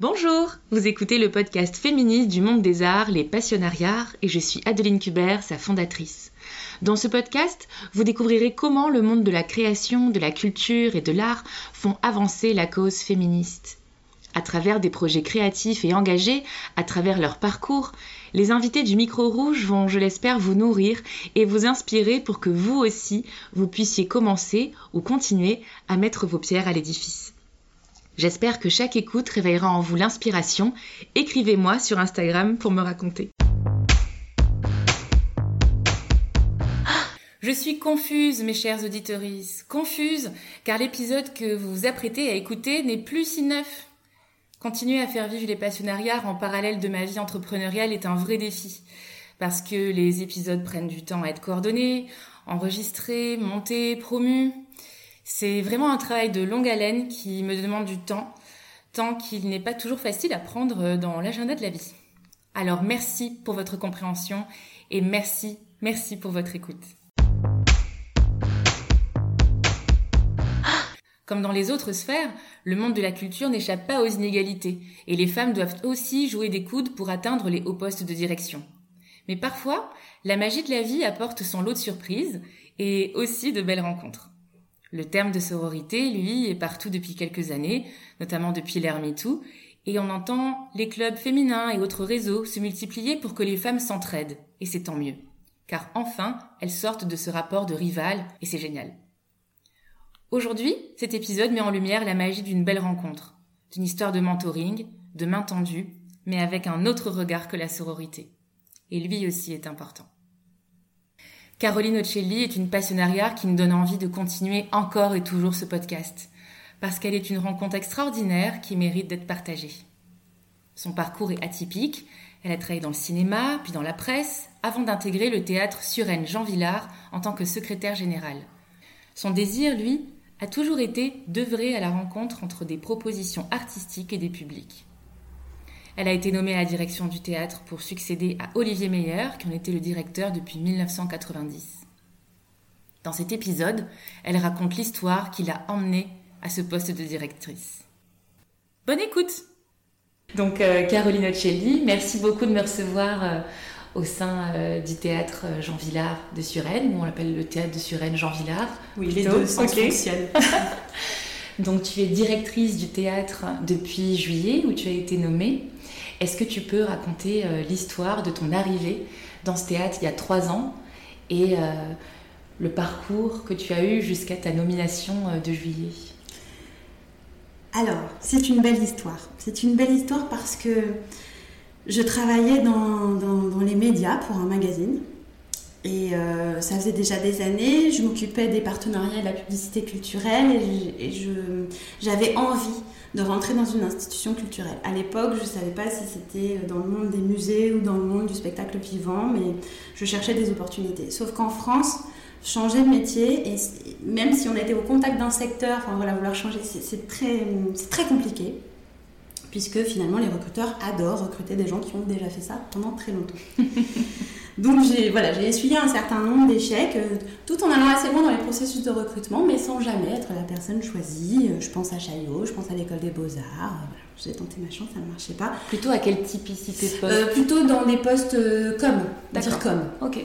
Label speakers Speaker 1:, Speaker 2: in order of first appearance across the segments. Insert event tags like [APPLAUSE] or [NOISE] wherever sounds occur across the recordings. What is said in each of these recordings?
Speaker 1: Bonjour, vous écoutez le podcast féministe du monde des arts, les passionnariats, et je suis Adeline Kubert, sa fondatrice. Dans ce podcast, vous découvrirez comment le monde de la création, de la culture et de l'art font avancer la cause féministe. À travers des projets créatifs et engagés, à travers leur parcours, les invités du micro rouge vont, je l'espère, vous nourrir et vous inspirer pour que vous aussi, vous puissiez commencer ou continuer à mettre vos pierres à l'édifice. J'espère que chaque écoute réveillera en vous l'inspiration. Écrivez-moi sur Instagram pour me raconter. Je suis confuse, mes chers auditeurs, confuse, car l'épisode que vous vous apprêtez à écouter n'est plus si neuf. Continuer à faire vivre les passionnariats en parallèle de ma vie entrepreneuriale est un vrai défi, parce que les épisodes prennent du temps à être coordonnés, enregistrés, montés, promus. C'est vraiment un travail de longue haleine qui me demande du temps, tant qu'il n'est pas toujours facile à prendre dans l'agenda de la vie. Alors merci pour votre compréhension et merci, merci pour votre écoute. Comme dans les autres sphères, le monde de la culture n'échappe pas aux inégalités, et les femmes doivent aussi jouer des coudes pour atteindre les hauts postes de direction. Mais parfois, la magie de la vie apporte son lot de surprises et aussi de belles rencontres. Le terme de sororité, lui, est partout depuis quelques années, notamment depuis l'ère MeToo, et on entend les clubs féminins et autres réseaux se multiplier pour que les femmes s'entraident, et c'est tant mieux. Car enfin, elles sortent de ce rapport de rival, et c'est génial. Aujourd'hui, cet épisode met en lumière la magie d'une belle rencontre, d'une histoire de mentoring, de main tendue, mais avec un autre regard que la sororité. Et lui aussi est important. Caroline Ocelli est une passionnariat qui nous donne envie de continuer encore et toujours ce podcast, parce qu'elle est une rencontre extraordinaire qui mérite d'être partagée. Son parcours est atypique, elle a travaillé dans le cinéma, puis dans la presse, avant d'intégrer le théâtre Suresnes Jean Villard en tant que secrétaire général. Son désir, lui, a toujours été d'œuvrer à la rencontre entre des propositions artistiques et des publics. Elle a été nommée à la direction du théâtre pour succéder à Olivier Meyer, qui en était le directeur depuis 1990. Dans cet épisode, elle raconte l'histoire qui l'a emmenée à ce poste de directrice. Bonne écoute Donc euh, Caroline Ocelli, merci beaucoup de me recevoir euh, au sein euh, du théâtre Jean Villard de Suresnes, on l'appelle le théâtre de Suresnes Jean Villard.
Speaker 2: Oui, les deux [LAUGHS]
Speaker 1: Donc tu es directrice du théâtre depuis juillet où tu as été nommée. Est-ce que tu peux raconter euh, l'histoire de ton arrivée dans ce théâtre il y a trois ans et euh, le parcours que tu as eu jusqu'à ta nomination euh, de juillet?
Speaker 2: Alors, c'est une belle histoire. C'est une belle histoire parce que je travaillais dans, les médias pour un magazine. Et ça faisait déjà des années, je m'occupais des partenariats et de la publicité culturelle et j'avais envie de rentrer dans une institution culturelle. À l'époque, je ne savais pas si c'était dans le monde des musées ou dans le monde du spectacle vivant, mais je cherchais des opportunités. Sauf qu'en France, changer de métier, et même si on était au contact d'un secteur, enfin voilà, vouloir changer, c'est très, très compliqué, puisque finalement les recruteurs adorent recruter des gens qui ont déjà fait ça pendant très longtemps. [LAUGHS] Donc j'ai voilà, essuyé un certain nombre d'échecs, euh, tout en allant assez loin dans les processus de recrutement, mais sans jamais être la personne choisie. Euh, je pense à Chaillot, je pense à l'école des beaux-arts. Euh, j'ai tenté ma chance, ça ne marchait pas.
Speaker 1: Plutôt à quelle typicité de poste
Speaker 2: Plutôt dans des postes comme,
Speaker 1: dire
Speaker 2: comme.
Speaker 1: Ok.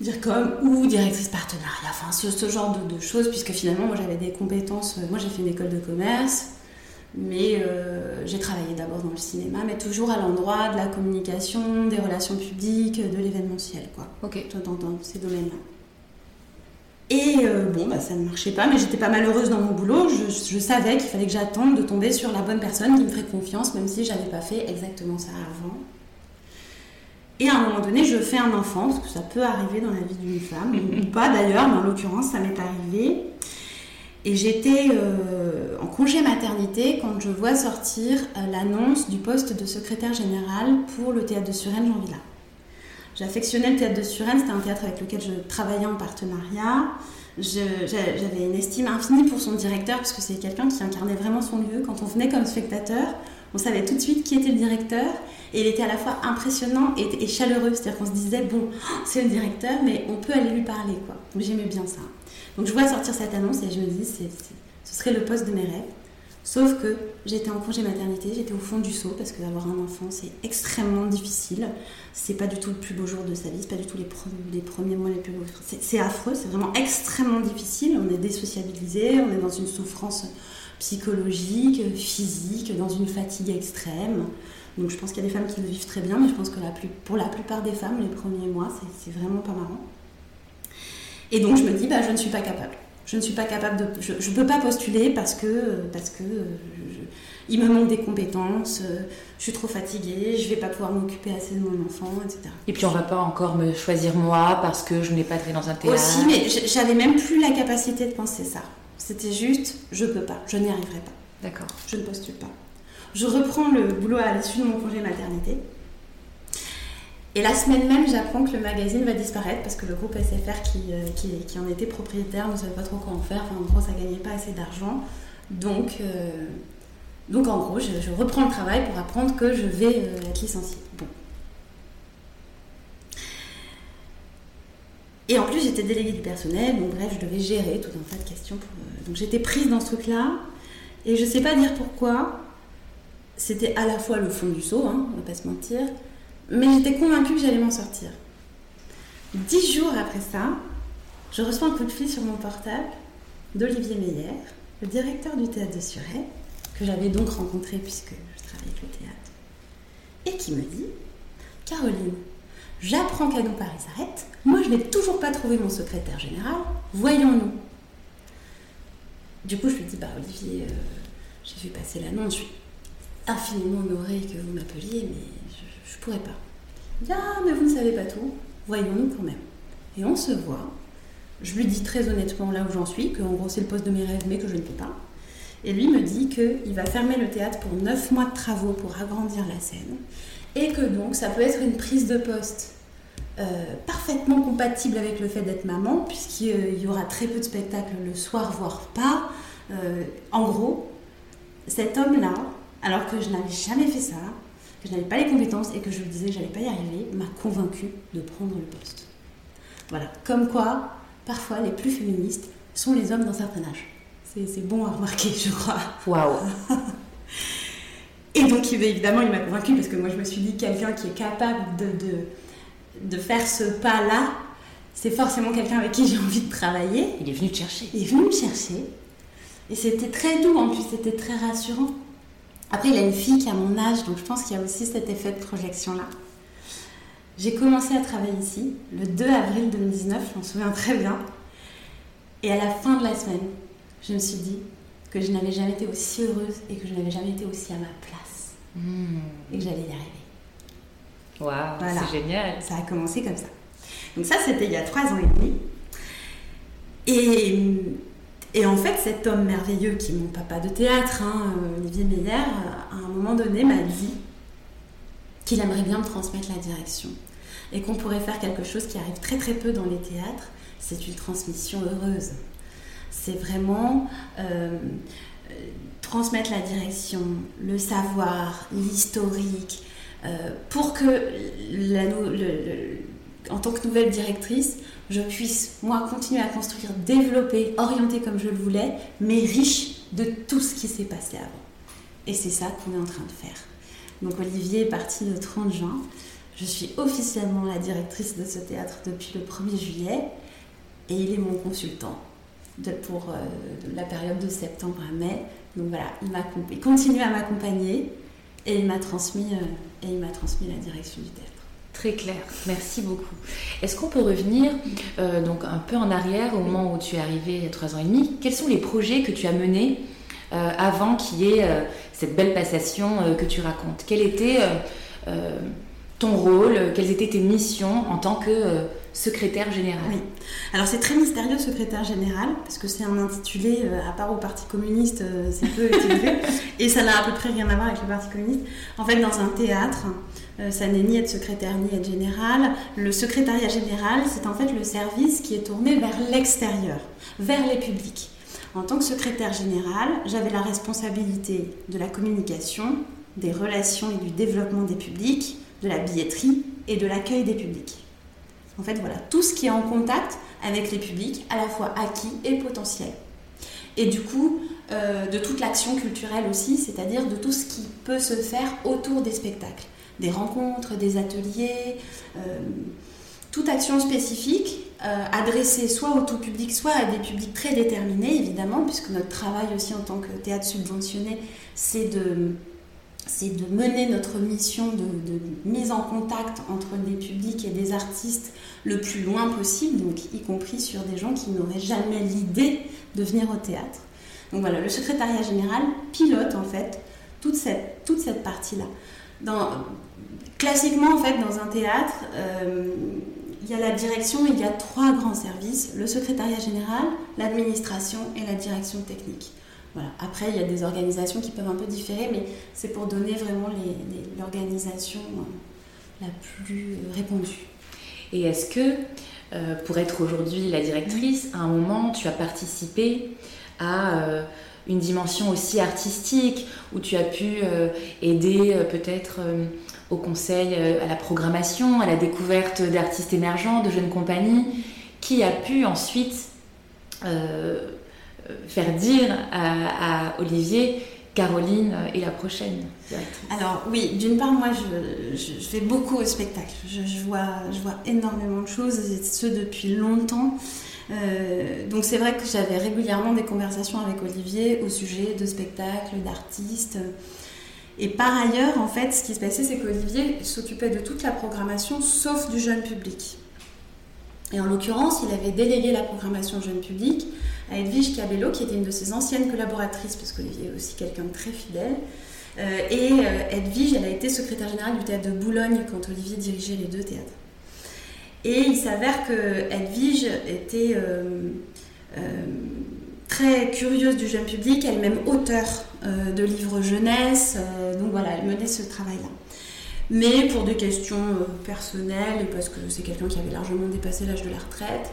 Speaker 2: Dire comme ou directrice partenariat, enfin ce, ce genre de, de, choses, puisque finalement moi j'avais des compétences. Moi j'ai fait une école de commerce, mais euh, j'ai travaillé d'abord dans le cinéma, mais toujours à l'endroit de la communication, des relations publiques, de l'événementiel, quoi.
Speaker 1: Ok.
Speaker 2: Dans, ces domaines-là. Et euh, bon, bah, ça ne marchait pas, mais j'étais pas malheureuse dans mon boulot. Je, savais qu'il fallait que j'attende de tomber sur la bonne personne qui me ferait confiance, même si j'avais pas fait exactement ça avant. Et à un moment donné, je fais un enfant, parce que ça peut arriver dans la vie d'une femme, ou pas d'ailleurs, mais en l'occurrence, ça m'est arrivé. Et j'étais euh, en congé maternité quand je vois sortir euh, l'annonce du poste de secrétaire général pour le théâtre de Suresnes Jean Villard. J'affectionnais le théâtre de Suresnes, c'était un théâtre avec lequel je travaillais en partenariat. J'avais une estime infinie pour son directeur parce que c'est quelqu'un qui incarnait vraiment son lieu. Quand on venait comme spectateur, on savait tout de suite qui était le directeur et il était à la fois impressionnant et, et chaleureux. C'est-à-dire qu'on se disait, bon, c'est le directeur, mais on peut aller lui parler. quoi. J'aimais bien ça. Donc je vois sortir cette annonce et je me dis, ce serait le poste de mes rêves. Sauf que j'étais en congé maternité, j'étais au fond du seau parce qu'avoir un enfant c'est extrêmement difficile. C'est pas du tout le plus beau jour de sa vie, c'est pas du tout les, premiers mois les plus beaux. C'est affreux, c'est vraiment extrêmement difficile. On est désociabilisé, on est dans une souffrance psychologique, physique, dans une fatigue extrême. Donc je pense qu'il y a des femmes qui le vivent très bien, mais je pense que pour la plupart des femmes, les premiers mois, c'est vraiment pas marrant. Et donc je me dis, bah, je ne suis pas capable. Je ne suis pas capable de. Je ne peux pas postuler parce que. Parce que il me manque des compétences, je suis trop fatiguée, je ne vais pas pouvoir m'occuper assez de mon enfant, etc.
Speaker 1: Et puis on ne va pas encore me choisir moi parce que je n'ai pas été dans un théâtre.
Speaker 2: Aussi, mais j'avais même plus la capacité de penser ça. C'était juste, je peux pas, je n'y arriverai pas.
Speaker 1: D'accord.
Speaker 2: Je ne postule pas. Je reprends le boulot à l'issue de mon congé maternité. Et la semaine même, j'apprends que le magazine va disparaître parce que le groupe SFR qui, euh, qui, en était propriétaire ne savait pas trop quoi en faire. Enfin, en gros, ça gagnait pas assez d'argent. Donc, euh, donc, en gros, je, reprends le travail pour apprendre que je vais euh, être licenciée. Bon. Et en plus, j'étais déléguée du personnel, donc bref, je devais gérer tout un tas de questions. Donc, j'étais prise dans ce truc-là. Et je sais pas dire pourquoi. C'était à la fois le fond du seau, hein, on va pas se mentir mais j'étais convaincue que j'allais m'en sortir. Dix jours après ça, je reçois un coup de fil sur mon portable d'Olivier Meyer, le directeur du théâtre de Suret, que j'avais donc rencontré puisque je travaillais avec le théâtre, et qui me dit Caroline, j'apprends qu'Anou Paris s'arrête. Moi, je n'ai toujours pas trouvé mon secrétaire général. Voyons-nous. Du coup, je lui dis Bah, Olivier, euh, j'ai vu passer l'annonce. Infiniment honorée que vous m'appeliez, mais je pourrais pas. Ah, mais vous ne savez pas tout. Voyons-nous quand même. Et on se voit. Je lui dis très honnêtement là où j'en suis, que en gros c'est le poste de mes rêves, mais que je ne peux pas. Et lui me dit qu'il va fermer le théâtre pour 9 mois de travaux pour agrandir la scène. Et que donc ça peut être une prise de poste euh, parfaitement compatible avec le fait d'être maman, puisqu'il y aura très peu de spectacles le soir, voire pas. Euh, en gros, cet homme-là, alors que je n'avais jamais fait ça, que je n'avais pas les compétences et que je lui disais que j'allais pas y arriver, m'a convaincue de prendre le poste. Voilà, comme quoi, parfois, les plus féministes sont les hommes d'un certain âge. C'est bon à remarquer, je crois.
Speaker 1: Waouh [LAUGHS]
Speaker 2: Et donc, évidemment, il m'a convaincue parce que moi, je me suis dit, quelqu'un qui est capable de, de, de faire ce pas-là, c'est forcément quelqu'un avec qui j'ai envie de travailler.
Speaker 1: Il est venu te chercher.
Speaker 2: Il est venu me chercher. Et c'était très doux, en plus, c'était très rassurant. Après, il a une fille qui a mon âge, donc je pense qu'il y a aussi cet effet de projection-là. J'ai commencé à travailler ici le 2 avril 2019, je m'en souviens très bien. Et à la fin de la semaine, je me suis dit que je n'avais jamais été aussi heureuse et que je n'avais jamais été aussi à ma place. Hmm. Et que j'allais y arriver.
Speaker 1: Waouh, c'est génial.
Speaker 2: Ça a commencé comme ça. Donc ça, c'était il y a trois ans et demi. Et et en fait, cet homme merveilleux qui est mon papa de théâtre, hein, Olivier Meyer, à un moment donné m'a dit qu'il aimerait bien me transmettre la direction et qu'on pourrait faire quelque chose qui arrive très très peu dans les théâtres, c'est une transmission heureuse. C'est vraiment euh, transmettre la direction, le savoir, l'historique, euh, pour que la, le, en tant que nouvelle directrice, je puisse, moi, continuer à construire, développer, orienter comme je le voulais, mais riche de tout ce qui s'est passé avant. Et c'est ça qu'on est en train de faire. Donc Olivier est parti le 30 juin. Je suis officiellement la directrice de ce théâtre depuis le 1er juillet et il est mon consultant pour euh, la période de septembre à mai. Donc voilà, il, continue à m'accompagner euh, et il m'a transmis la direction du théâtre.
Speaker 1: Très clair, merci beaucoup. Est-ce qu'on peut revenir euh, donc un peu en arrière au moment où tu es arrivé il y a trois ans et demi? Quels sont les projets que tu as menés euh, avant qu'il y ait euh, cette belle passation que tu racontes? Quel était ton rôle? Quelles étaient tes missions en tant que secrétaire général
Speaker 2: Oui. Alors c'est très mystérieux secrétaire général parce que c'est un intitulé à part au Parti communiste, c'est peu utilisé [LAUGHS] et ça n'a à peu près rien à voir avec le Parti communiste. En fait, dans un théâtre, ça n'est ni être secrétaire ni être général. Le secrétariat général, c'est en fait le service qui est tourné vers l'extérieur, vers les publics. En tant que secrétaire général, j'avais la responsabilité de la communication, des relations et du développement des publics, de la billetterie et de l'accueil des publics. En fait, voilà, tout ce qui est en contact avec les publics, à la fois acquis et potentiels. Et du coup, euh, de toute l'action culturelle aussi, c'est-à-dire de tout ce qui peut se faire autour des spectacles, des rencontres, des ateliers, euh, toute action spécifique euh, adressée soit au tout public, soit à des publics très déterminés, évidemment, puisque notre travail aussi en tant que théâtre subventionné, c'est de c'est de mener notre mission de, de, mise en contact entre des publics et des artistes le plus loin possible, donc y compris sur des gens qui n'auraient jamais l'idée de venir au théâtre. Donc voilà, le secrétariat général pilote en fait toute cette, toute cette partie-là. Classiquement, en fait, dans un théâtre, euh, il y a la direction, il y a trois grands services, le secrétariat général, l'administration et la direction technique. Voilà. Après, il y a des organisations qui peuvent un peu différer, mais c'est pour donner vraiment l'organisation euh, la plus répandue.
Speaker 1: Et est-ce que, euh, pour être aujourd'hui la directrice, à un moment, tu as participé à euh, une dimension aussi artistique, où tu as pu euh, aider peut-être au conseil, à la programmation, à la découverte d'artistes émergents, de jeunes compagnies, qui a pu ensuite faire dire à Olivier Caroline est la prochaine
Speaker 2: directrice Alors oui, d'une part, moi, je, fais beaucoup au spectacle. Je, vois, je vois énormément de choses, et ce depuis longtemps. Euh, donc c'est vrai que j'avais régulièrement des conversations avec Olivier au sujet de spectacles, d'artistes. Et par ailleurs, en fait, ce qui se passait, c'est qu'Olivier s'occupait de toute la programmation, sauf du jeune public. Et en l'occurrence, il avait délégué la programmation jeune public à Edwige Cabello, qui était une de ses anciennes collaboratrices, parce qu'Olivier est aussi quelqu'un de très fidèle. Euh, et euh, Edwige, elle a été secrétaire générale du théâtre de Boulogne quand Olivier dirigeait les deux théâtres. Et il s'avère que Edwige était euh, très curieuse du jeune public, elle-même auteure de livres jeunesse, donc voilà, elle menait ce travail-là. Mais pour des questions personnelles, et parce que c'est quelqu'un qui avait largement dépassé l'âge de la retraite,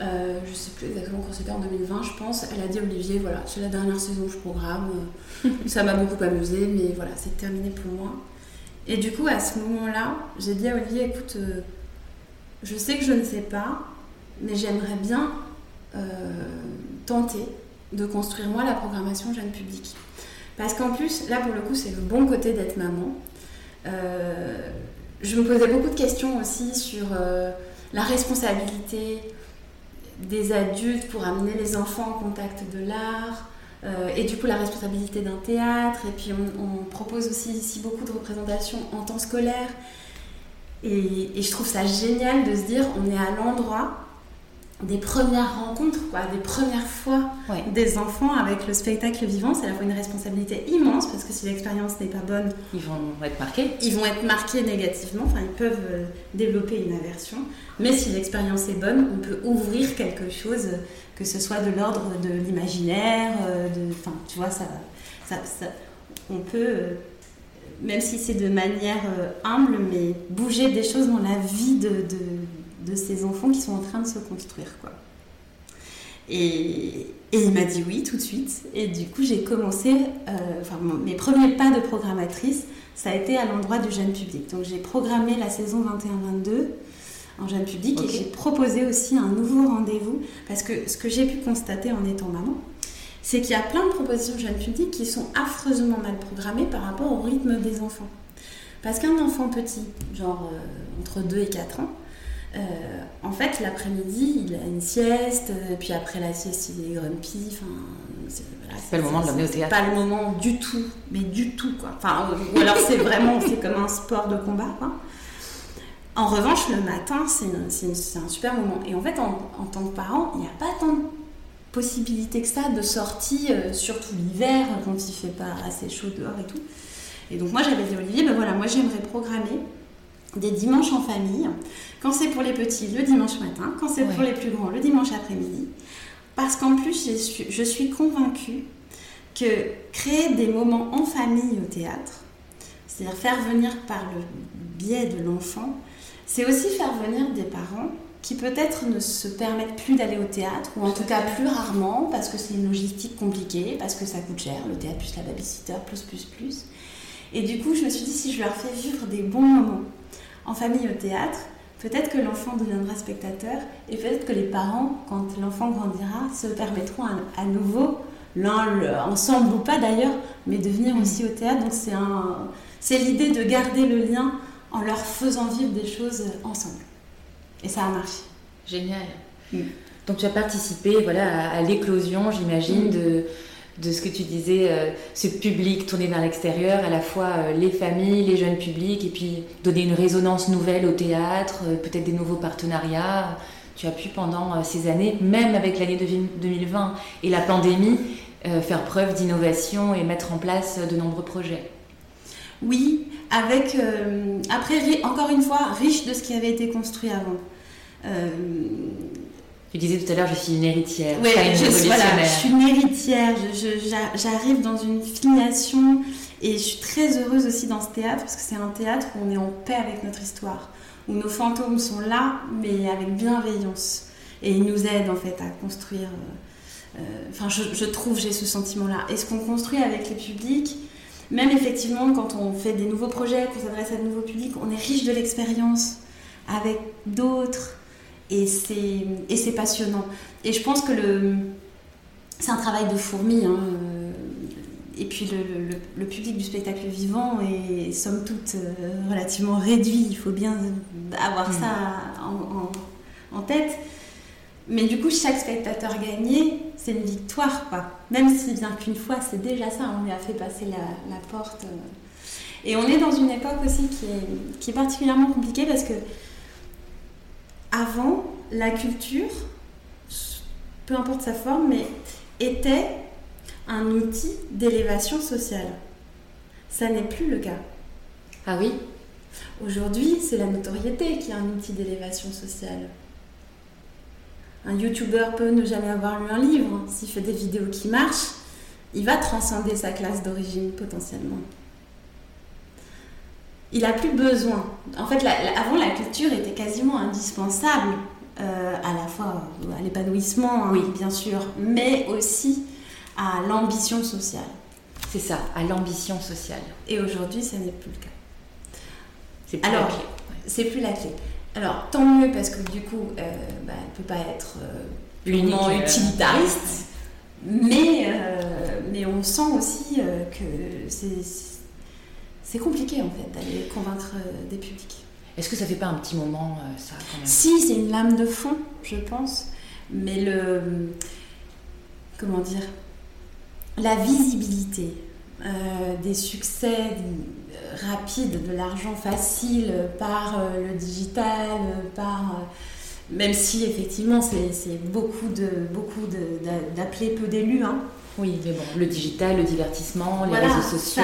Speaker 2: euh, je sais plus exactement quand c'était en 2020, je pense. Elle a dit Olivier, voilà, c'est la dernière saison que je programme. ça m'a beaucoup amusé, mais voilà, c'est terminé pour moi. Et du coup, à ce moment-là, j'ai dit à Olivier, écoute, euh, je sais que je ne sais pas, mais j'aimerais bien euh, tenter de construire moi la programmation jeune public. Parce qu'en plus, là pour le coup, c'est le bon côté d'être maman. Euh, je me posais beaucoup de questions aussi sur la responsabilité, des adultes pour amener les enfants en contact de l'art. Euh, et du coup, la responsabilité d'un théâtre. Et puis, on, propose aussi ici beaucoup de représentations en temps scolaire. Et, je trouve ça génial de se dire on est à l'endroit des premières rencontres, quoi, des premières fois des enfants avec le spectacle vivant. C'est à la fois une responsabilité immense parce que si l'expérience n'est pas bonne,
Speaker 1: ils vont être marqués.
Speaker 2: Ils vont être marqués négativement, enfin ils peuvent euh, développer une aversion. Mais si l'expérience est bonne, on peut ouvrir quelque chose, que ce soit de l'ordre de l'imaginaire, euh, de, enfin tu vois, ça, ça, on peut, euh, même si c'est de manière humble, mais bouger des choses dans la vie de de ces enfants qui sont en train de se construire. Quoi. Et, il m'a dit oui tout de suite. Et du coup, j'ai commencé, euh, enfin, mes premiers pas de programmatrice, ça a été à l'endroit du jeune public. Donc, j'ai programmé la saison 21-22 en jeune public et j'ai proposé aussi un nouveau rendez-vous parce que ce que j'ai pu constater en étant maman, c'est qu'il y a plein de propositions jeune public qui sont affreusement mal programmées par rapport au rythme des enfants. Parce qu'un enfant petit, genre euh, entre 2 et 4 ans, euh, en fait, l'après-midi, il a une sieste, euh, puis après la sieste, il est grumpy. Enfin,
Speaker 1: c'est pas le moment de l'emmener au théâtre.
Speaker 2: Pas le moment du tout, mais du tout quoi. Enfin, ou alors c'est vraiment, c'est comme un sport de combat quoi. En revanche, le matin, c'est un super moment. Et en fait, en, tant que parent, il n'y a pas tant de possibilités que ça de sortie, euh, surtout l'hiver, quand il fait pas assez chaud dehors et tout. Et donc moi, j'avais dit Olivier, ben voilà, moi j'aimerais programmer des dimanches en famille. Quand c'est pour les petits, le dimanche matin. Quand c'est pour les plus grands, le dimanche après-midi. Parce qu'en plus, je suis, je suis convaincue que créer des moments en famille au théâtre, c'est-à-dire faire venir par le biais de l'enfant, c'est aussi faire venir des parents qui peut-être ne se permettent plus d'aller au théâtre, ou en tout cas plus rarement, parce que c'est une logistique compliquée, parce que ça coûte cher, le théâtre plus la babysitter, plus, plus, plus. Et du coup, je me suis dit, si je leur fais vivre des bons moments, en famille au théâtre, peut-être que l'enfant deviendra spectateur et peut-être que les parents, quand l'enfant grandira, se permettront à, nouveau l'un ensemble ou pas d'ailleurs, mais de venir aussi au théâtre. Donc c'est un, c'est l'idée de garder le lien en leur faisant vivre des choses ensemble. Et ça a marché.
Speaker 1: Génial. Mm. Donc tu as participé voilà, à, l'éclosion, j'imagine, mm. de, de ce que tu disais, euh, ce public tourné vers l'extérieur, à la fois euh, les familles, les jeunes publics, et puis donner une résonance nouvelle au théâtre, euh, peut-être des nouveaux partenariats. Tu as pu pendant ces années, même avec l'année 2020 et la pandémie, faire preuve d'innovation et mettre en place de nombreux projets.
Speaker 2: Oui, avec, après, encore une fois, riche de ce qui avait été construit avant.
Speaker 1: Tu disais tout à l'heure, je suis une héritière.
Speaker 2: Oui, je, voilà, je suis une héritière. J'arrive dans une filiation et je suis très heureuse aussi dans ce théâtre parce que c'est un théâtre où on est en paix avec notre histoire, où nos fantômes sont là, mais avec bienveillance. Et ils nous aident en fait à construire. Euh, euh, enfin, je, je, trouve, j'ai ce sentiment-là. Et ce qu'on construit avec les publics, même effectivement quand on fait des nouveaux projets, qu'on s'adresse à de nouveaux publics, on est riche de l'expérience avec d'autres et c'est passionnant. Et je pense que c'est un travail de fourmi. Hein, euh, et puis le, le, public du spectacle vivant est somme toute euh, relativement réduit. Il faut bien avoir ça en, en, tête. Mais du coup, chaque spectateur gagné, c'est une victoire. Quoi. Même s'il vient qu'une fois, c'est déjà ça. On lui a fait passer la, la, porte. Et on est dans une époque aussi qui est, qui est particulièrement compliquée parce que avant, la culture, peu importe sa forme, mais était un outil d'élévation sociale. Ça n'est plus le cas.
Speaker 1: Ah oui?
Speaker 2: Aujourd'hui, c'est la notoriété qui est un outil d'élévation sociale. Un youtubeur peut ne jamais avoir lu un livre. S'il fait des vidéos qui marchent, il va transcender sa classe d'origine potentiellement il a plus besoin. En fait, avant, la culture était quasiment indispensable euh, à la fois à l'épanouissement, hein, oui. bien sûr, mais aussi à l'ambition sociale.
Speaker 1: C'est ça, à l'ambition sociale.
Speaker 2: Et aujourd'hui, ce n'est plus le cas.
Speaker 1: C'est plus Alors, la clé.
Speaker 2: C'est plus la clé. Alors, tant mieux parce que du coup, euh, bah, elle ne peut pas être euh, uniquement utilitariste, mais, mais on sent aussi que c'est c'est compliqué en fait d'aller convaincre euh, des publics.
Speaker 1: Est-ce que ça fait pas un petit moment euh, ça quand même?
Speaker 2: Si, c'est une lame de fond, je pense. Mais le. Comment dire? La visibilité euh, des succès rapides, de l'argent facile par le digital, par. même si effectivement c'est beaucoup de beaucoup d'appeler peu d'élus. Hein.
Speaker 1: Oui, mais bon, le digital, le divertissement, les réseaux sociaux.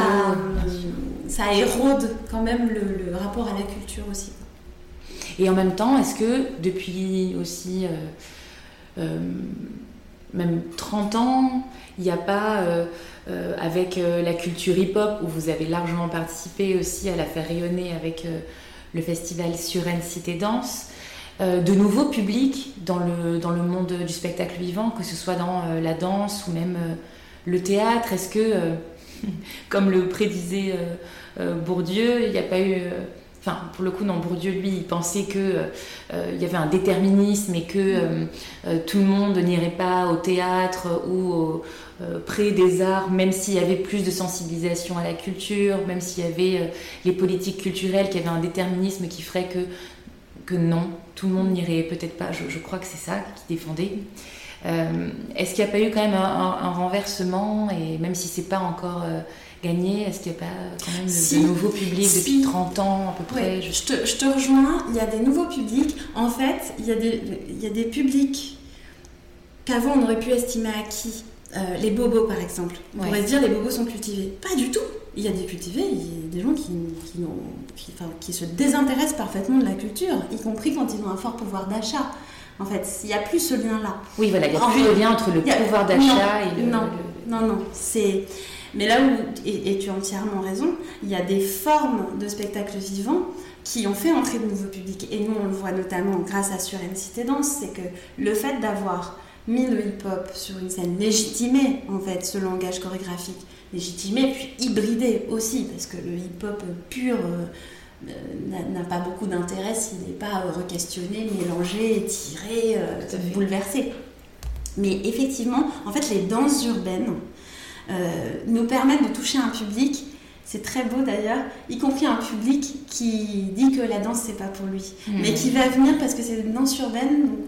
Speaker 2: Ça, érode quand même le, rapport à la culture aussi.
Speaker 1: Et en même temps, est-ce que depuis aussi euh, euh, même 30 ans, il n'y a pas, euh, avec la culture hip-hop, où vous avez largement participé aussi à la faire rayonner avec le festival Suren Cité Danse, de nouveaux publics dans le, dans le monde du spectacle vivant, que ce soit dans la danse ou même le théâtre. Est-ce que, [LAUGHS] comme le prédisait Bourdieu, il n'y a pas eu... Enfin, pour le coup, non, Bourdieu, lui, il pensait qu'il il y avait un déterminisme et que tout le monde n'irait pas au théâtre ou près des arts, même s'il y avait plus de sensibilisation à la culture, même s'il y avait les politiques culturelles, qui avaient un déterminisme qui ferait que, que non, tout le monde n'irait peut-être pas. Je, je, crois que c'est ça qu'il défendait. Euh, est-ce qu'il n'y a pas eu quand même un, renversement et même si c'est pas encore euh, gagné, est-ce qu'il n'y a pas quand même de, nouveaux publics depuis 30 ans à peu près?
Speaker 2: Je... te, je... te, rejoins, il y a des nouveaux publics. En fait, il y a des, il y a des publics qu'avant on aurait pu estimer acquis. Euh, les bobos par exemple. On pourrait se dire les bobos sont cultivés. Pas du tout. Il y a des cultivés, il y a des gens qui, qui, qui, enfin, qui se désintéressent parfaitement de la culture, y compris quand ils ont un fort pouvoir d'achat. En fait, il n'y a plus ce lien-là.
Speaker 1: Oui, voilà, il n'y a plus de lien entre le pouvoir d'achat et le.
Speaker 2: Non, non, non. C'est. Mais là où, et, tu as entièrement raison, il y a des formes de spectacles vivants qui ont fait entrer de nouveaux publics. Et nous, on le voit notamment grâce à Sur une Cité Danse, c'est que le fait d'avoir mis le hip-hop sur une scène légitimée, en fait, ce langage chorégraphique, légitimé, puis hybridé aussi, parce que le hip-hop pur. Euh, euh, n'a pas beaucoup d'intérêt s'il n'est pas euh, re-questionné, mélangé, tiré, euh, bouleversé. Mais effectivement, en fait, les danses urbaines nous permettent de toucher un public. C'est très beau d'ailleurs, y compris un public qui dit que la danse c'est pas pour lui,
Speaker 1: Hmm.
Speaker 2: mais qui va venir parce que c'est une danse urbaine. donc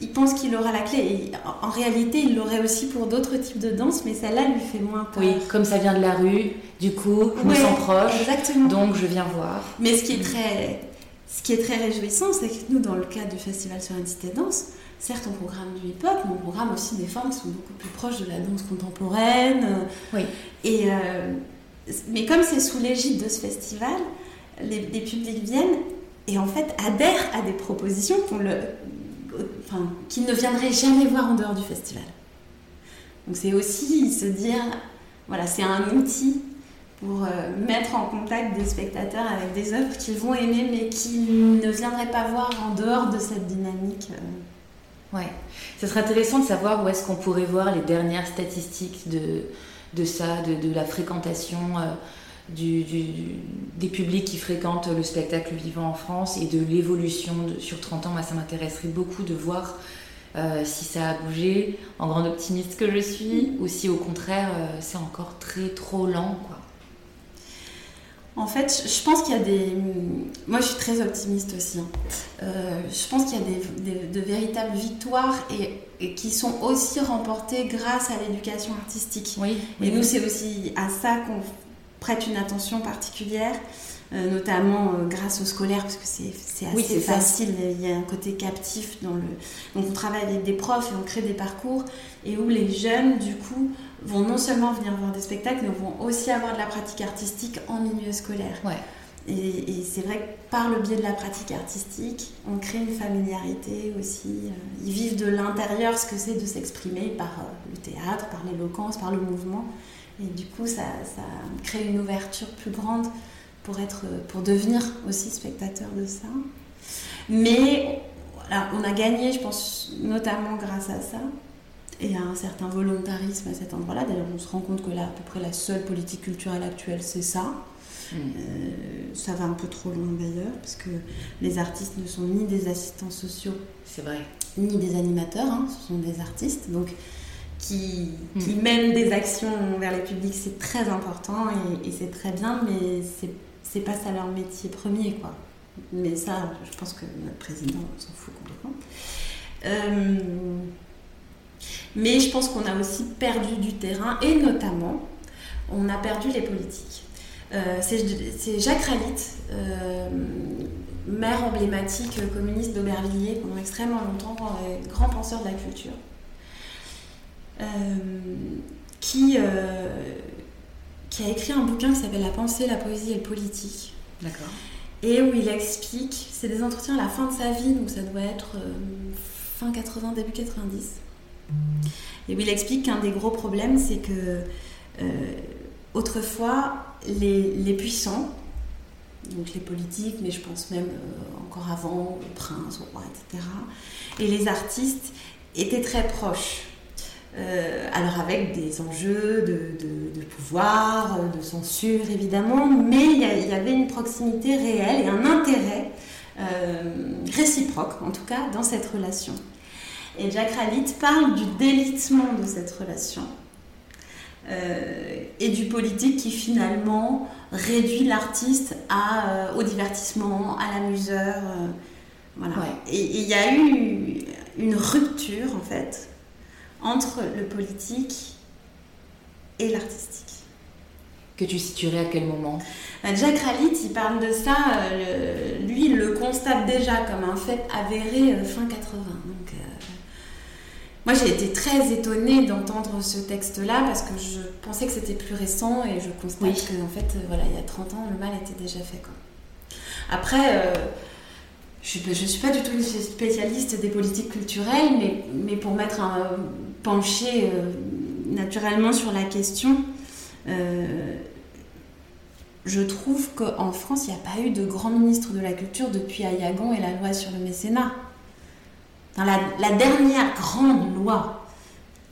Speaker 2: Il pense qu'il aura la clé. Et en- réalité, il l'aurait aussi pour d'autres types de danse, mais celle-là lui fait moins peur.
Speaker 1: Oui, comme ça vient de la rue, du coup, je me
Speaker 2: Ouais,
Speaker 1: sens proche,
Speaker 2: Exactement.
Speaker 1: donc je viens voir.
Speaker 2: Mais ce qui est très, ce qui est très réjouissant, c'est que nous, dans le cadre du festival Sérénité Danse, certes, on programme du hip-hop, mais on programme aussi des formes qui sont beaucoup plus proches de la danse contemporaine.
Speaker 1: Oui.
Speaker 2: Et, euh, mais comme c'est sous l'égide de ce festival, les, les publics viennent et en fait adhèrent à des propositions qu'on le, qu'ils ne viendraient jamais voir en dehors du festival. Donc c'est aussi se dire, voilà, c'est un outil pour euh, mettre en contact des spectateurs avec des œuvres qu'ils vont aimer mais qu'ils ne viendraient pas voir en dehors de cette dynamique. euh.
Speaker 1: Ouais. Ce serait intéressant de savoir où est-ce qu'on pourrait voir les dernières statistiques de, ça, de, de la fréquentation euh, du, du- des publics qui fréquentent le spectacle vivant en France et de l'évolution sur 30 ans. Moi, ça m'intéresserait beaucoup de voir euh, si ça a bougé, en grande optimiste que je suis, ou si au contraire, euh, c'est encore très trop lent. Quoi.
Speaker 2: En fait, je pense qu'il y a des. Moi, je suis très optimiste aussi. hein. Euh, je pense qu'il y a des, des- de véritables victoires et, et qui sont aussi remportées grâce à l'éducation artistique.
Speaker 1: Oui,
Speaker 2: Et nous, c'est aussi à ça qu'on prête une attention particulière, euh, notamment euh, grâce aux scolaires, parce que c'est c'est assez
Speaker 1: Oui, c'est ça.
Speaker 2: facile, il y a un côté captif dans le... Donc on travaille avec des profs et on crée des parcours, et où les jeunes, du coup, vont non seulement venir voir des spectacles, mais vont aussi avoir de la pratique artistique en milieu scolaire.
Speaker 1: Ouais.
Speaker 2: Et, et c'est vrai que par le biais de la pratique artistique, on crée une familiarité aussi. Euh, Ils vivent de l'intérieur ce que c'est de s'exprimer par le théâtre, par l'éloquence, par le mouvement. Et du coup, ça, ça crée une ouverture plus grande pour, être, pour devenir aussi spectateur de ça. Mais voilà, on a gagné, je pense, notamment grâce à ça. Et à un certain volontarisme à cet endroit-là. D'ailleurs, on se rend compte que là, à peu près la seule politique culturelle actuelle, c'est ça.
Speaker 1: Mm.
Speaker 2: Euh, ça va un peu trop loin d'ailleurs, parce que les artistes ne sont ni des assistants sociaux,
Speaker 1: c'est vrai.
Speaker 2: ni des animateurs, hein, ce sont des artistes. Donc, qui,
Speaker 1: Mm.
Speaker 2: qui mènent des actions vers les publics, c'est très important et, et c'est très bien, mais c'est, pas ça leur métier premier, quoi. Mais ça, je pense que notre président s'en fout complètement. Euh, mais je pense qu'on a aussi perdu du terrain et notamment, on a perdu les politiques. Euh, c'est, Jacques Ralit, euh, maire emblématique communiste d'Aubervilliers pendant extrêmement longtemps, grand penseur de la culture, qui, euh, qui a écrit un bouquin qui s'appelle La pensée, la poésie et le politique
Speaker 1: D'accord.
Speaker 2: et où il explique, c'est des entretiens à la fin de sa vie, donc ça doit être euh, fin 80, début 90, et où il explique qu'un des gros problèmes, c'est que euh, autrefois, les, les puissants, donc les politiques, mais je pense même euh, encore avant, le prince, le roi, etc., et les artistes étaient très proches. Euh, alors avec des enjeux de, de- de pouvoir, de censure évidemment, mais il y, avait une proximité réelle et un intérêt euh, réciproque, en tout cas, dans cette relation. Et Jack Ralit parle du délitement de cette relation euh, et du politique qui finalement réduit l'artiste au divertissement, à l'amuseur. voilà.
Speaker 1: Ouais.
Speaker 2: Et il y a eu une rupture en fait entre le politique et l'artistique.
Speaker 1: Que tu situerais à quel moment?
Speaker 2: Euh, Jack Ralit, il parle de ça, euh, lui, il le constate déjà comme un fait avéré euh, fin 80. Donc, euh, moi, j'ai été très étonnée d'entendre ce texte-là parce que je pensais que c'était plus récent et je constate
Speaker 1: Oui.
Speaker 2: qu'en fait, euh, voilà, il y a 30 ans, le mal était déjà fait. Quoi. Après, euh, je ne suis pas du tout une spécialiste des politiques culturelles, mais, mais pour mettre un pencher euh, naturellement sur la question, euh, je trouve qu'en France, il n'y a pas eu de grand ministre de la culture depuis Ayagon et la loi sur le mécénat. Dans la, la dernière grande loi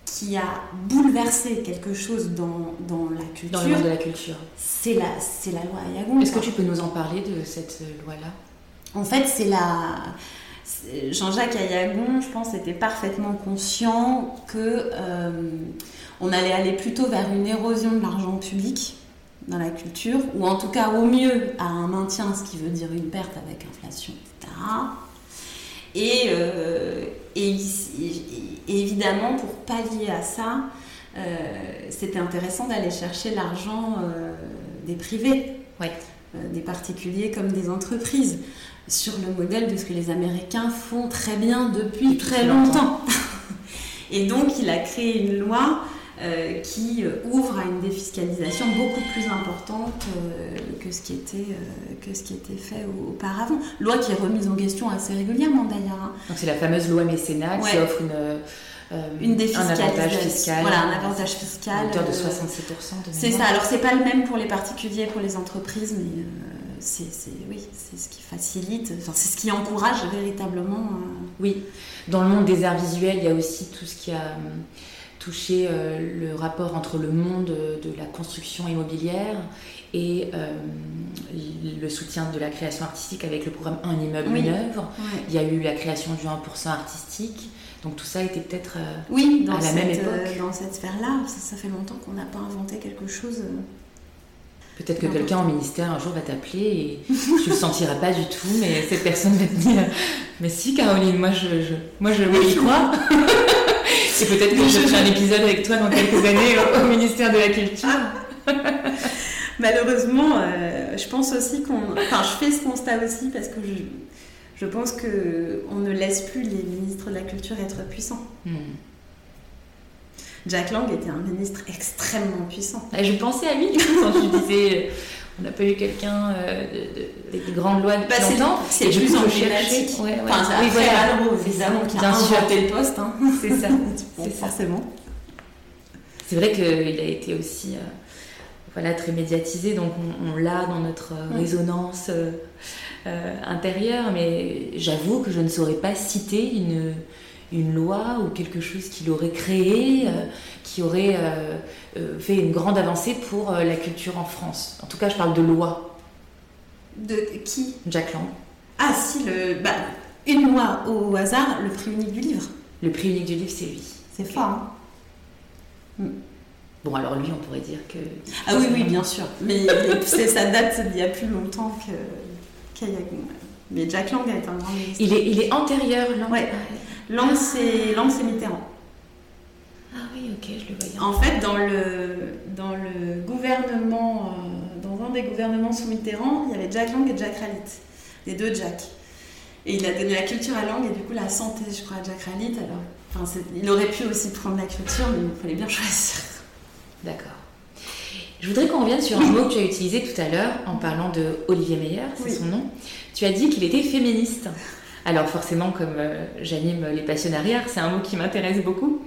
Speaker 2: qui a bouleversé quelque chose dans, dans la
Speaker 1: dans le monde
Speaker 2: culture,
Speaker 1: de la culture
Speaker 2: c'est la, c'est la loi Ayagon.
Speaker 1: Est-ce que tu peux nous en parler de cette loi-là?
Speaker 2: En fait, c'est la, Jean-Jacques Ayagon, je pense, était parfaitement conscient que on allait aller plutôt vers une érosion de l'argent public dans la culture, ou en tout cas au mieux à un maintien, ce qui veut dire une perte avec inflation, etc. Et, et, évidemment, pour pallier à ça, c'était intéressant d'aller chercher l'argent des privés,
Speaker 1: ouais.
Speaker 2: des particuliers comme des entreprises sur le modèle de ce que les Américains font très bien depuis, très longtemps. [LAUGHS] Et donc, il a créé une loi euh, qui euh, ouvre à une défiscalisation beaucoup plus importante euh, que, ce qui était, que ce qui était fait auparavant. Loi qui est remise en question assez régulièrement d'ailleurs. Hein.
Speaker 1: Donc, c'est la fameuse loi mécénat qui offre une.
Speaker 2: une défiscalisation.
Speaker 1: Un avantage fiscal.
Speaker 2: Voilà, un avantage fiscal.
Speaker 1: de 67%.
Speaker 2: c'est ça. Alors, c'est pas le même pour les particuliers, pour les entreprises, mais c'est, oui, c'est ce qui facilite, enfin, c'est ce qui encourage véritablement. Euh,
Speaker 1: oui, dans le monde des arts visuels, il y a aussi tout ce qui a euh, touché euh, le rapport entre le monde de la construction immobilière et le soutien de la création artistique avec le programme Un immeuble, une œuvre. Il y a eu la création du 1% artistique. Donc tout ça était peut-être
Speaker 2: oui, dans
Speaker 1: à la même époque.
Speaker 2: dans cette sphère-là, ça, ça, fait longtemps qu'on n'a pas inventé quelque chose
Speaker 1: Peut-être que quelqu'un au ministère un jour va t'appeler et tu le sentiras pas du tout, mais cette personne va te dire Mais si, Caroline, moi je, moi je y [LAUGHS] croire. et peut-être que je ferai un épisode avec toi dans quelques années au, ministère de la Culture. [LAUGHS]
Speaker 2: Malheureusement, euh, je pense aussi qu'on. Enfin, je fais ce constat aussi parce que je, je pense qu'on ne laisse plus les ministres de la Culture être puissants. Hmm. Jack Lang était un ministre extrêmement puissant.
Speaker 1: je pensais à lui quand tu disais on n'a pas eu quelqu'un euh, de, des grandes lois depuis bah, longtemps.
Speaker 2: C'est plus emblématique. Ouais, ouais. Enfin, oui, voilà. évidemment, qui a inventé le poste. Hein. [LAUGHS]
Speaker 1: C'est ça. [LAUGHS] c'est forcément. C'est vrai qu'il a été aussi euh, voilà, très médiatisé, donc on, l'a dans notre mm. résonance euh, intérieure, mais j'avoue que je ne saurais pas citer une une loi ou quelque chose qu'il aurait créé, euh, qui aurait euh, euh, fait une grande avancée pour la culture en France. En tout cas, je parle de loi.
Speaker 2: De qui?
Speaker 1: Jack Lang.
Speaker 2: Ah si, le, bah, une loi au hasard, le prix unique du livre.
Speaker 1: Le prix unique du livre, c'est lui.
Speaker 2: C'est fort. Hein
Speaker 1: hmm. Bon, alors lui, on pourrait dire que...
Speaker 2: Ah oui, oui, bien sûr. Mais ça date d'il y a plus longtemps que... Mais Jack Lang a été un grand.
Speaker 1: Il est, il est antérieur, Lang.
Speaker 2: Ouais. Lang, c'est Mitterrand.
Speaker 1: Ah oui, ok, je le voyais.
Speaker 2: En fait, dans le, dans le gouvernement, euh, dans un des gouvernements sous Mitterrand, il y avait Jack Lang et Jack Ralit, les deux Jack. Et il a donné la culture à Lang et du coup la santé, je crois, à Jack Ralit. Alors, enfin, il aurait pu aussi prendre la culture, mais il fallait bien choisir. [LAUGHS]
Speaker 1: D'accord. Je voudrais qu'on revienne sur un mot que tu as utilisé tout à l'heure en parlant de Olivier Meyer, c'est son nom. Tu as dit qu'il était féministe. Alors forcément, comme euh, j'anime les passionnariats, c'est un mot qui m'intéresse beaucoup.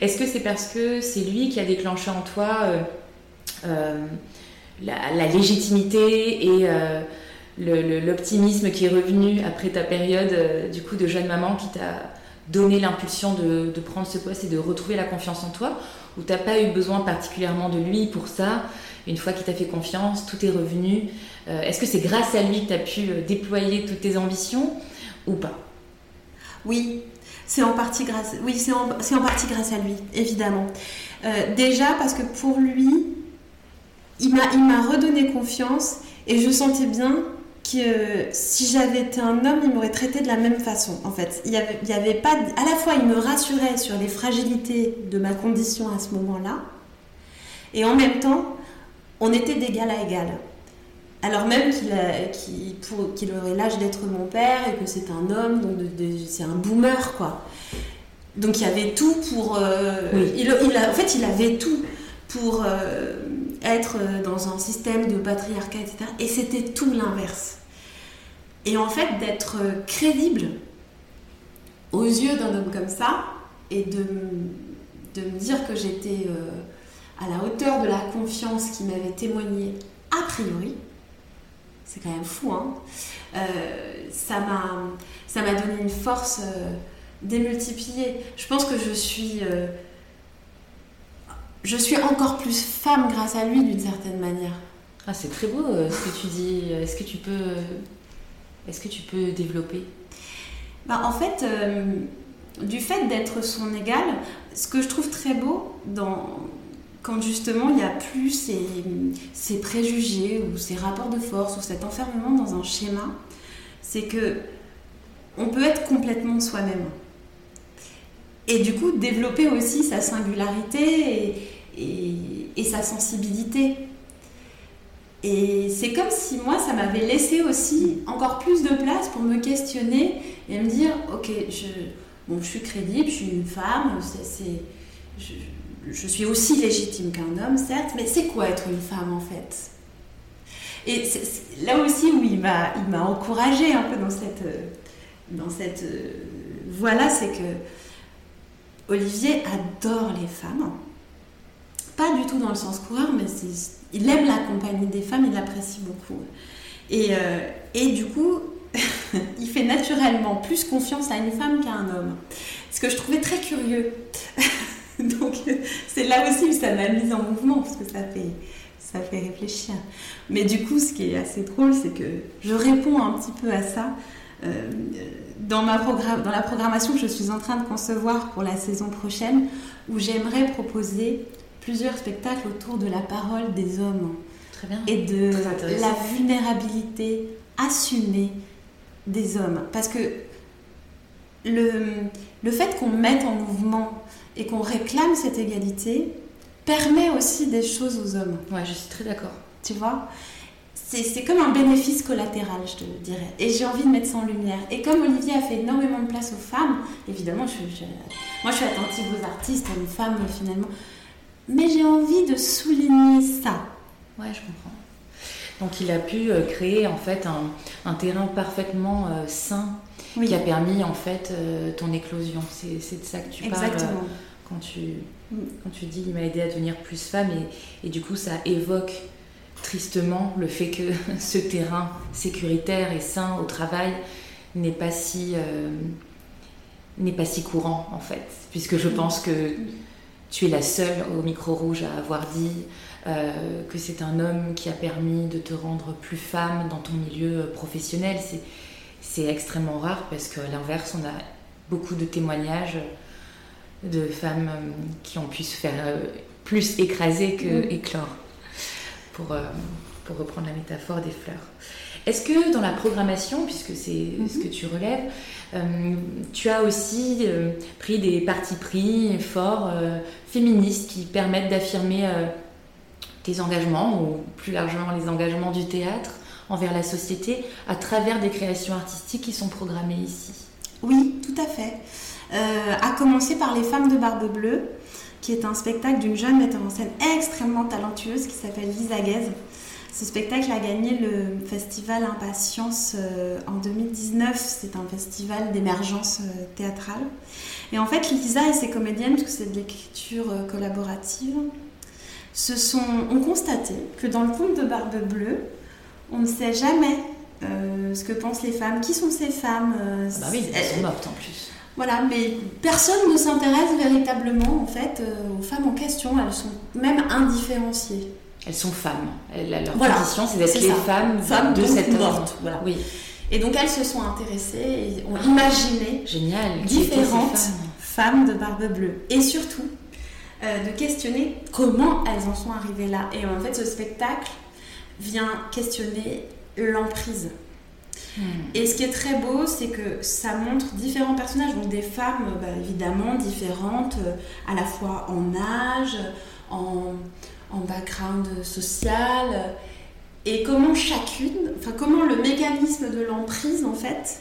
Speaker 1: Est-ce que c'est parce que c'est lui qui a déclenché en toi euh, euh, la, légitimité et l'optimisme qui est revenu après ta période du coup de jeune maman qui t'a donné l'impulsion de, prendre ce poste et de retrouver la confiance en toi? Ou t'as pas eu besoin particulièrement de lui pour ça une fois qu'il t'a fait confiance, tout est revenu. Est-ce que c'est grâce à lui que tu as pu déployer toutes tes ambitions? Ou pas
Speaker 2: Oui, c'est en partie grâce. À lui, évidemment. Euh, déjà parce que pour lui, il m'a, redonné confiance et je sentais bien que si j'avais été un homme, il m'aurait traité de la même façon. En fait, il y avait pas. À la fois, il me rassurait sur les fragilités de ma condition à ce moment-là, et en même temps, on était d'égal à égal alors même qu'il aurait l'âge d'être mon père et que c'est un homme, donc c'est un boomer, quoi. Donc il y avait tout pour... Euh, il, en fait, il avait tout pour euh, être dans un système de patriarcat, etc. Et c'était tout l'inverse. Et en fait, d'être crédible aux yeux d'un homme comme ça, et de, de me dire que j'étais euh, à la hauteur de la confiance qu'il m'avait témoigné a priori, c'est quand même fou, hein euh, ça m'a donné une force euh, démultipliée. Je pense que je suis, euh, je suis encore plus femme grâce à lui d'une certaine manière.
Speaker 1: Ah, c'est très beau ce que tu dis. Est-ce que tu peux, est-ce que tu peux développer?
Speaker 2: Bah, En fait, du fait d'être son égal, ce que je trouve très beau dans, quand justement il n'y a plus ces, préjugés ou ces rapports de force ou cet enfermement dans un schéma, c'est que on peut être complètement soi-même. Et du coup, développer aussi sa singularité et, sa sensibilité. Et c'est comme si moi, ça m'avait laissé aussi encore plus de place pour me questionner et me dire, ok, je, je suis crédible, je suis une femme, c'est, je, suis aussi légitime qu'un homme, certes, mais c'est quoi être une femme en fait? Et là aussi où il m'a, il m'a encouragée un peu dans cette, dans cette voie-là, c'est que Olivier adore les femmes. Pas du tout dans le sens coureur, mais il aime la compagnie des femmes, il l'apprécie beaucoup. Et, euh, et du coup, [LAUGHS] il fait naturellement plus confiance à une femme qu'à un homme. Ce que je trouvais très curieux. [LAUGHS] [LAUGHS] Donc c'est là aussi où ça m'a mise en mouvement, parce que ça fait, ça fait réfléchir. Mais du coup, ce qui est assez drôle, c'est que je réponds un petit peu à ça. Euh, dans, ma dans la programmation que je suis en train de concevoir pour la saison prochaine, où j'aimerais proposer plusieurs spectacles autour de la parole des hommes
Speaker 1: Très bien.
Speaker 2: et de la vulnérabilité assumée des hommes. Parce que le, le fait qu'on mette en mouvement et qu'on réclame cette égalité permet aussi des choses aux hommes.
Speaker 1: Ouais, je suis très d'accord.
Speaker 2: Tu vois? C'est comme un bénéfice collatéral, je te dirais. Et j'ai envie de mettre ça en lumière. Et comme Olivier a fait énormément de place aux femmes, évidemment, je, moi je suis attentive aux artistes, aux femmes finalement. Mais j'ai envie de souligner ça.
Speaker 1: Ouais, je comprends. Donc il a pu euh, créer en fait un, terrain parfaitement euh, sain qui a permis en fait euh, ton éclosion. C'est de ça que tu parles quand tu, mm. quand tu dis il m'a aidé à devenir plus femme. Et, et, du coup ça évoque tristement le fait que [LAUGHS] ce terrain sécuritaire et sain au travail n'est pas si n'est pas si courant en fait. Puisque je pense que tu es la seule au micro rouge à avoir dit euh, que c'est un homme qui a permis de te rendre plus femme dans ton milieu professionnel. C'est extrêmement rare parce qu'à l'inverse, on a beaucoup de témoignages de femmes euh, qui ont pu se faire euh, plus écraser que mm. éclore, pour, pour reprendre la métaphore des fleurs. Est-ce que dans la programmation, puisque c'est mm-hmm. ce que tu relèves, euh, tu as aussi euh, pris des partis pris forts euh, féministes qui permettent d'affirmer tes engagements ou plus largement les engagements du théâtre envers la société à travers des créations artistiques qui sont programmées ici.
Speaker 2: Oui, tout à fait. à commencer par Les Femmes de Barbe Bleue, qui est un spectacle d'une jeune metteur en scène extrêmement talentueuse qui s'appelle Lisa Guez ce spectacle a gagné le festival Impatience euh, en 2019. C'est un festival d'émergence euh, théâtrale. Et en fait, Lisa et ses comédiennes, parce c'est de l'écriture euh, collaborative, se sont, ont constaté que dans le conte de Barbe Bleue, on ne sait jamais ce que pensent les femmes. Qui sont ces femmes
Speaker 1: ah bah oui, elles sont mortes en plus.
Speaker 2: Voilà, mais personne ne s'intéresse véritablement en fait aux femmes en question. Elles sont même indifférenciées.
Speaker 1: Elles sont femmes. leur condition, c'est d'être les femmes, de cette
Speaker 2: morte. Voilà. Oui. Et donc elles se sont intéressées et ont imaginé
Speaker 1: Génial.
Speaker 2: différentes femmes. de barbe bleue. Et surtout, euh, de questionner comment elles en sont arrivées là. Et en fait, ce spectacle vient questionner l'emprise. Hmm. Et ce qui est très beau, c'est que ça montre différents personnages, donc des femmes bah, évidemment différentes, euh, à la fois en âge, en, en background social et comment chacune, enfin comment le mécanisme de l'emprise en fait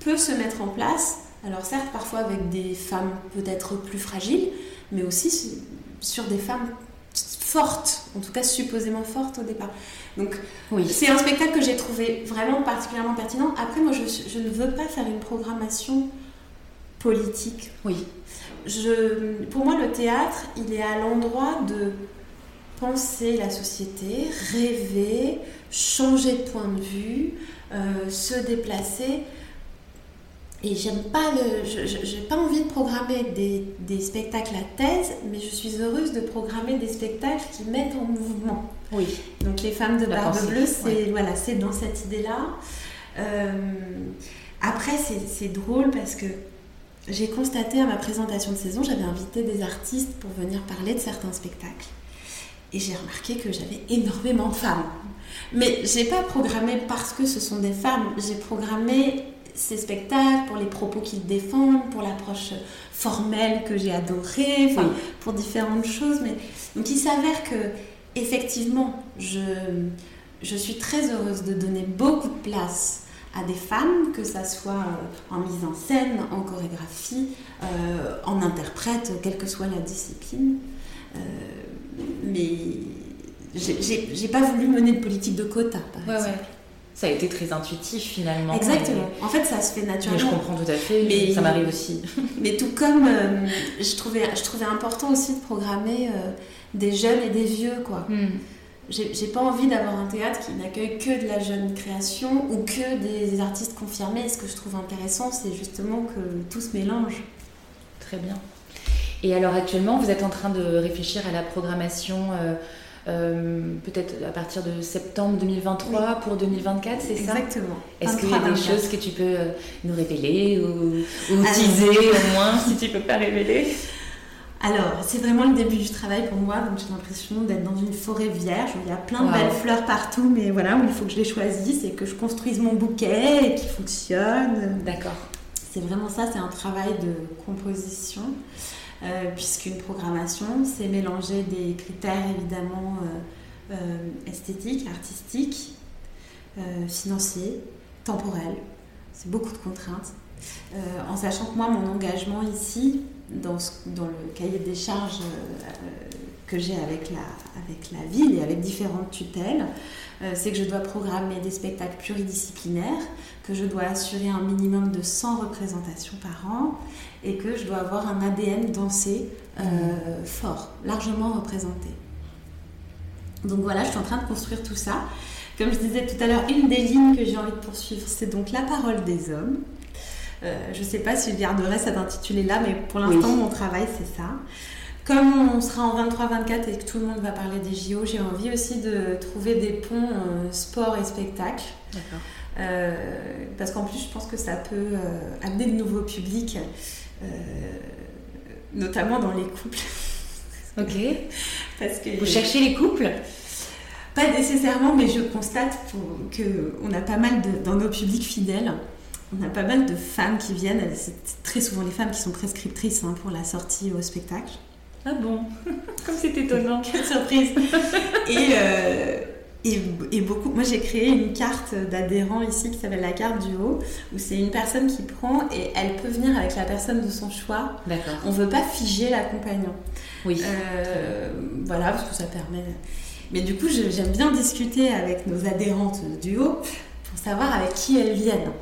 Speaker 2: peut se mettre en place. Alors certes parfois avec des femmes peut-être plus fragiles, mais aussi sur des femmes fortes, en tout cas supposément fortes au départ. Donc oui. c'est un spectacle que j'ai trouvé vraiment particulièrement pertinent. Après moi je, je, ne veux pas faire une programmation politique.
Speaker 1: Oui.
Speaker 2: Je, pour moi le théâtre il est à l'endroit de penser la société, rêver, changer de point de vue, euh, se déplacer. Et j'aime pas le, j'ai pas envie de programmer des, des, spectacles à thèse, mais je suis heureuse de programmer des spectacles qui mettent en mouvement.
Speaker 1: Oui.
Speaker 2: Donc les femmes de barbe bleue, c'est voilà, c'est dans cette idée-là. Euh, Après, c'est drôle parce que j'ai constaté à ma présentation de saison, j'avais invité des artistes pour venir parler de certains spectacles. Et j'ai remarqué que j'avais énormément de femmes. Mais j'ai pas programmé parce que ce sont des femmes, j'ai programmé ces spectacles pour les propos qu'ils défendent, pour l'approche formelle que j'ai adorée, enfin, pour différentes choses. Mais donc il s'avère que effectivement, je, je suis très heureuse de donner beaucoup de place à des femmes, que ça soit euh, en mise en scène, en chorégraphie, euh, en interprète, quelle que soit la discipline. Euh, mais j'ai pas voulu mener de politique de quota, par exemple.
Speaker 1: Ça a été très intuitif finalement.
Speaker 2: Exactement. En fait, ça se fait naturellement.
Speaker 1: Mais je comprends tout à fait. Mais ça m'arrive aussi. [LAUGHS]
Speaker 2: mais tout comme je, trouvais, je trouvais important aussi de programmer des jeunes et des vieux, quoi. Hmm j'ai pas envie d'avoir un théâtre qui n'accueille que de la jeune création ou que des artistes confirmés. Ce que je trouve intéressant, c'est justement que tout se mélange.
Speaker 1: Très bien. Et alors actuellement, vous êtes en train de réfléchir à la programmation euh, euh, peut-être à partir de septembre 2023 pour 2024, c'est
Speaker 2: ça Exactement.
Speaker 1: Est-ce qu'il y a des choses que tu peux euh, nous révéler ou, ou teaser au [LAUGHS] moins si tu peux pas révéler?
Speaker 2: Alors, c'est vraiment le début du travail pour moi, donc j'ai l'impression d'être dans une forêt vierge où il y a plein de belles fleurs partout, mais voilà, où il faut que je les choisisse et que je construise mon bouquet et qu'il fonctionne.
Speaker 1: D'accord.
Speaker 2: C'est vraiment ça, c'est un travail de composition, puisqu'une programmation, c'est mélanger des critères évidemment euh, euh, esthétiques, artistiques, financiers, temporels. C'est beaucoup de contraintes. en sachant que moi, mon engagement ici, dans, le cahier des charges euh, que j'ai avec la, ville et avec différentes tutelles, euh, c'est que je dois programmer des spectacles pluridisciplinaires, que je dois assurer un minimum de 100 représentations par an et que je dois avoir un ADN dansé euh, fort, largement représenté. Donc voilà, je suis en train de construire tout ça. Comme je disais tout à l'heure, une des lignes que j'ai envie de poursuivre, c'est donc la parole des hommes. Euh, je ne sais pas si je garderai cet intitulé-là, mais pour l'instant, mon travail, c'est ça. Comme on sera en 23-24 et que tout le monde va parler des JO, j'ai envie aussi de trouver des ponts euh, sport et spectacle. Euh, parce qu'en plus, je pense que ça peut amener de nouveaux publics, notamment dans les couples. [LAUGHS]
Speaker 1: Ok. parce que, Vous cherchez les couples?
Speaker 2: Pas nécessairement, mais je constate qu'on a pas mal de, dans nos publics fidèles on a pas mal de femmes qui viennent, c'est très souvent les femmes qui sont prescriptrices hein, pour la sortie au spectacle.
Speaker 1: Ah bon? [LAUGHS] Comme c'est étonnant. [LAUGHS]
Speaker 2: Quelle surprise euh, et, et, beaucoup. Moi, j'ai créé une carte d'adhérent ici qui s'appelle la carte du haut, où c'est une personne qui prend et elle peut venir avec la personne de son choix.
Speaker 1: D'accord.
Speaker 2: On veut pas figer l'accompagnant.
Speaker 1: Oui.
Speaker 2: Euh, voilà, parce que ça permet. Mais du coup, j'aime bien discuter avec nos adhérentes du haut pour savoir avec qui elles viennent.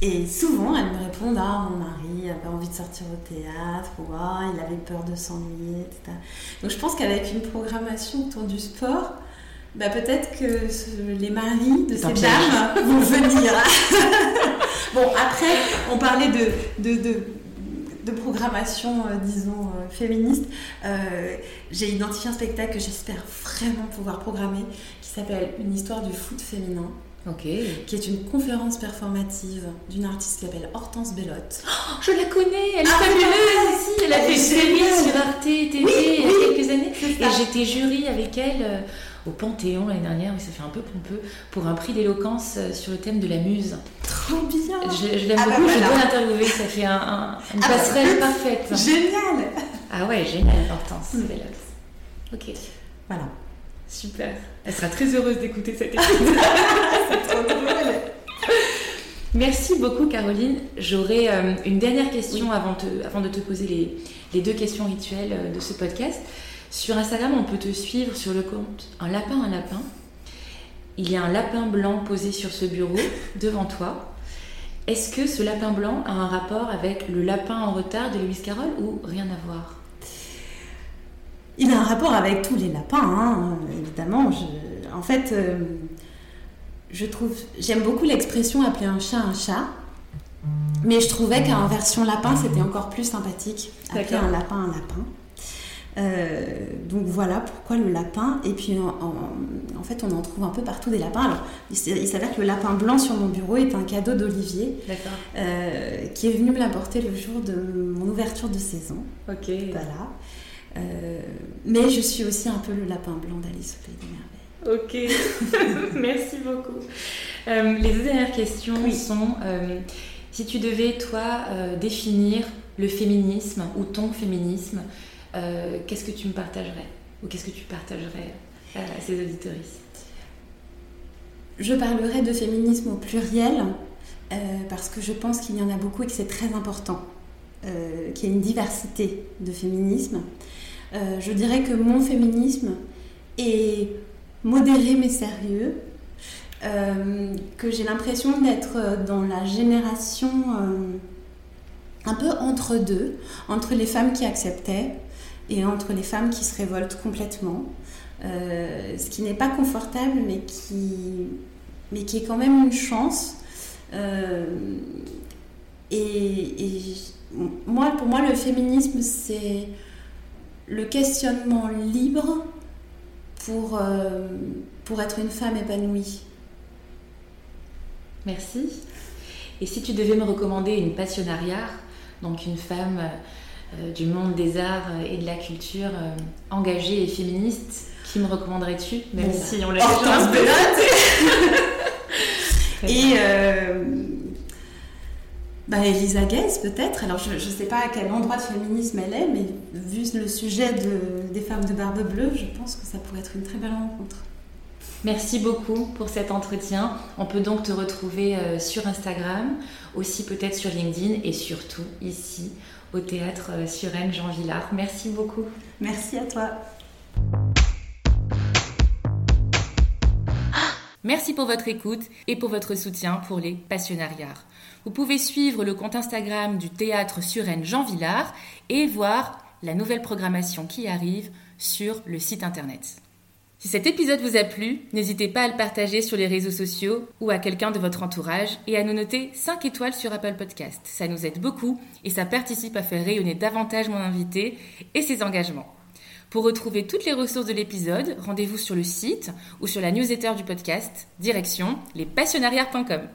Speaker 2: Et souvent, elles me répondent Ah, mon mari avait envie de sortir au théâtre, ou Ah, il avait peur de s'ennuyer, etc. Donc, je pense qu'avec une programmation autour du sport, bah, peut-être que les maris de ces dames vont venir. [LAUGHS] bon, après, on parlait de, de, de, de programmation, euh, disons, euh, féministe. Euh, j'ai identifié un spectacle que j'espère vraiment pouvoir programmer qui s'appelle Une histoire du foot féminin qui est une conférence performative d'une artiste qui s'appelle Hortense Bellotte.
Speaker 1: Oh, je la connais, elle est ah, fabuleuse ici, elle a fait une série sur Arte TV il y a quelques années. Et j'étais jury avec elle au Panthéon l'année dernière, mais ça fait un peu pompeux, pour un prix d'éloquence euh, sur le thème de la muse.
Speaker 2: Trop bien
Speaker 1: Je, l'aime ah bah beaucoup, je dois l'interviewer, ça fait un, une ah bah passerelle parfaite.
Speaker 2: Génial
Speaker 1: Ah ouais, génial, Hortense mm. Bellotte. Ok.
Speaker 2: Voilà.
Speaker 1: Super. Elle sera très heureuse d'écouter cette épisode. [LAUGHS] C'est trop drôle. Merci beaucoup Caroline. J'aurais euh, une dernière question avant, avant, de te poser les, deux questions rituelles euh, de ce podcast. Sur Instagram, on peut te suivre sur le compte Un lapin, un lapin. Il y a un lapin blanc posé sur ce bureau devant toi. Est-ce que ce lapin blanc a un rapport avec le lapin en retard de Lewis Carroll ou rien à voir?
Speaker 2: Il a un rapport avec tous les lapins, hein, évidemment. en fait, euh, je trouve, j'aime beaucoup l'expression appeler un chat un chat, mais je trouvais qu'en version lapin, c'était encore plus sympathique, appeler un lapin un lapin. Donc voilà pourquoi le lapin. Et puis en, fait, on en trouve un peu partout des lapins. Alors, il s'avère que le lapin blanc sur mon bureau est un cadeau d'Olivier, qui est venu me l'apporter le jour de mon ouverture de saison.
Speaker 1: Ok.
Speaker 2: Voilà. mais je suis aussi un peu le lapin blanc d'Alice au Pays des Merveilles.
Speaker 1: Ok, [LAUGHS] merci beaucoup. Euh, les deux dernières questions sont euh, si tu devais, toi, euh, définir le féminisme ou ton féminisme, qu'est-ce que tu me partagerais Ou qu'est-ce que tu partagerais à ces auditoristes?
Speaker 2: Je parlerai de féminisme au pluriel parce que je pense qu'il y en a beaucoup et que c'est très important, qu'il y ait une diversité de féminisme. je dirais que mon féminisme est modéré mais sérieux, euh, que j'ai l'impression d'être dans la génération euh, un peu entre deux, entre les femmes qui acceptaient et entre les femmes qui se révoltent complètement. Euh, ce qui n'est pas confortable mais qui, mais qui est quand même une chance. et, moi, pour moi, le féminisme, c'est le questionnement libre pour, euh, pour être une femme épanouie.
Speaker 1: Merci. Et si tu devais me recommander une passionnariat, donc une femme euh, du monde des arts et de la culture euh, engagée et féministe, qui me recommanderais-tu
Speaker 2: Même si on l'a déjà [LAUGHS] Et bah, Elisa Guez, peut-être. Alors, je ne sais pas à quel endroit de féminisme elle est, mais vu le sujet de, des femmes de barbe bleue, je pense que ça pourrait être une très belle rencontre.
Speaker 1: Merci beaucoup pour cet entretien. On peut donc te retrouver euh, sur Instagram, aussi peut-être sur LinkedIn et surtout ici au théâtre euh, Suresnes Jean Villard. Merci beaucoup.
Speaker 2: Merci à toi.
Speaker 1: Merci pour votre écoute et pour votre soutien pour les passionnariats. Vous pouvez suivre le compte Instagram du théâtre Suresnes Jean Villard et voir la nouvelle programmation qui arrive sur le site internet. Si cet épisode vous a plu, n'hésitez pas à le partager sur les réseaux sociaux ou à quelqu'un de votre entourage et à nous noter 5 étoiles sur Apple Podcast. Ça nous aide beaucoup et ça participe à faire rayonner davantage mon invité et ses engagements. Pour retrouver toutes les ressources de l'épisode, rendez-vous sur le site ou sur la newsletter du podcast, direction lespassionnariats.com.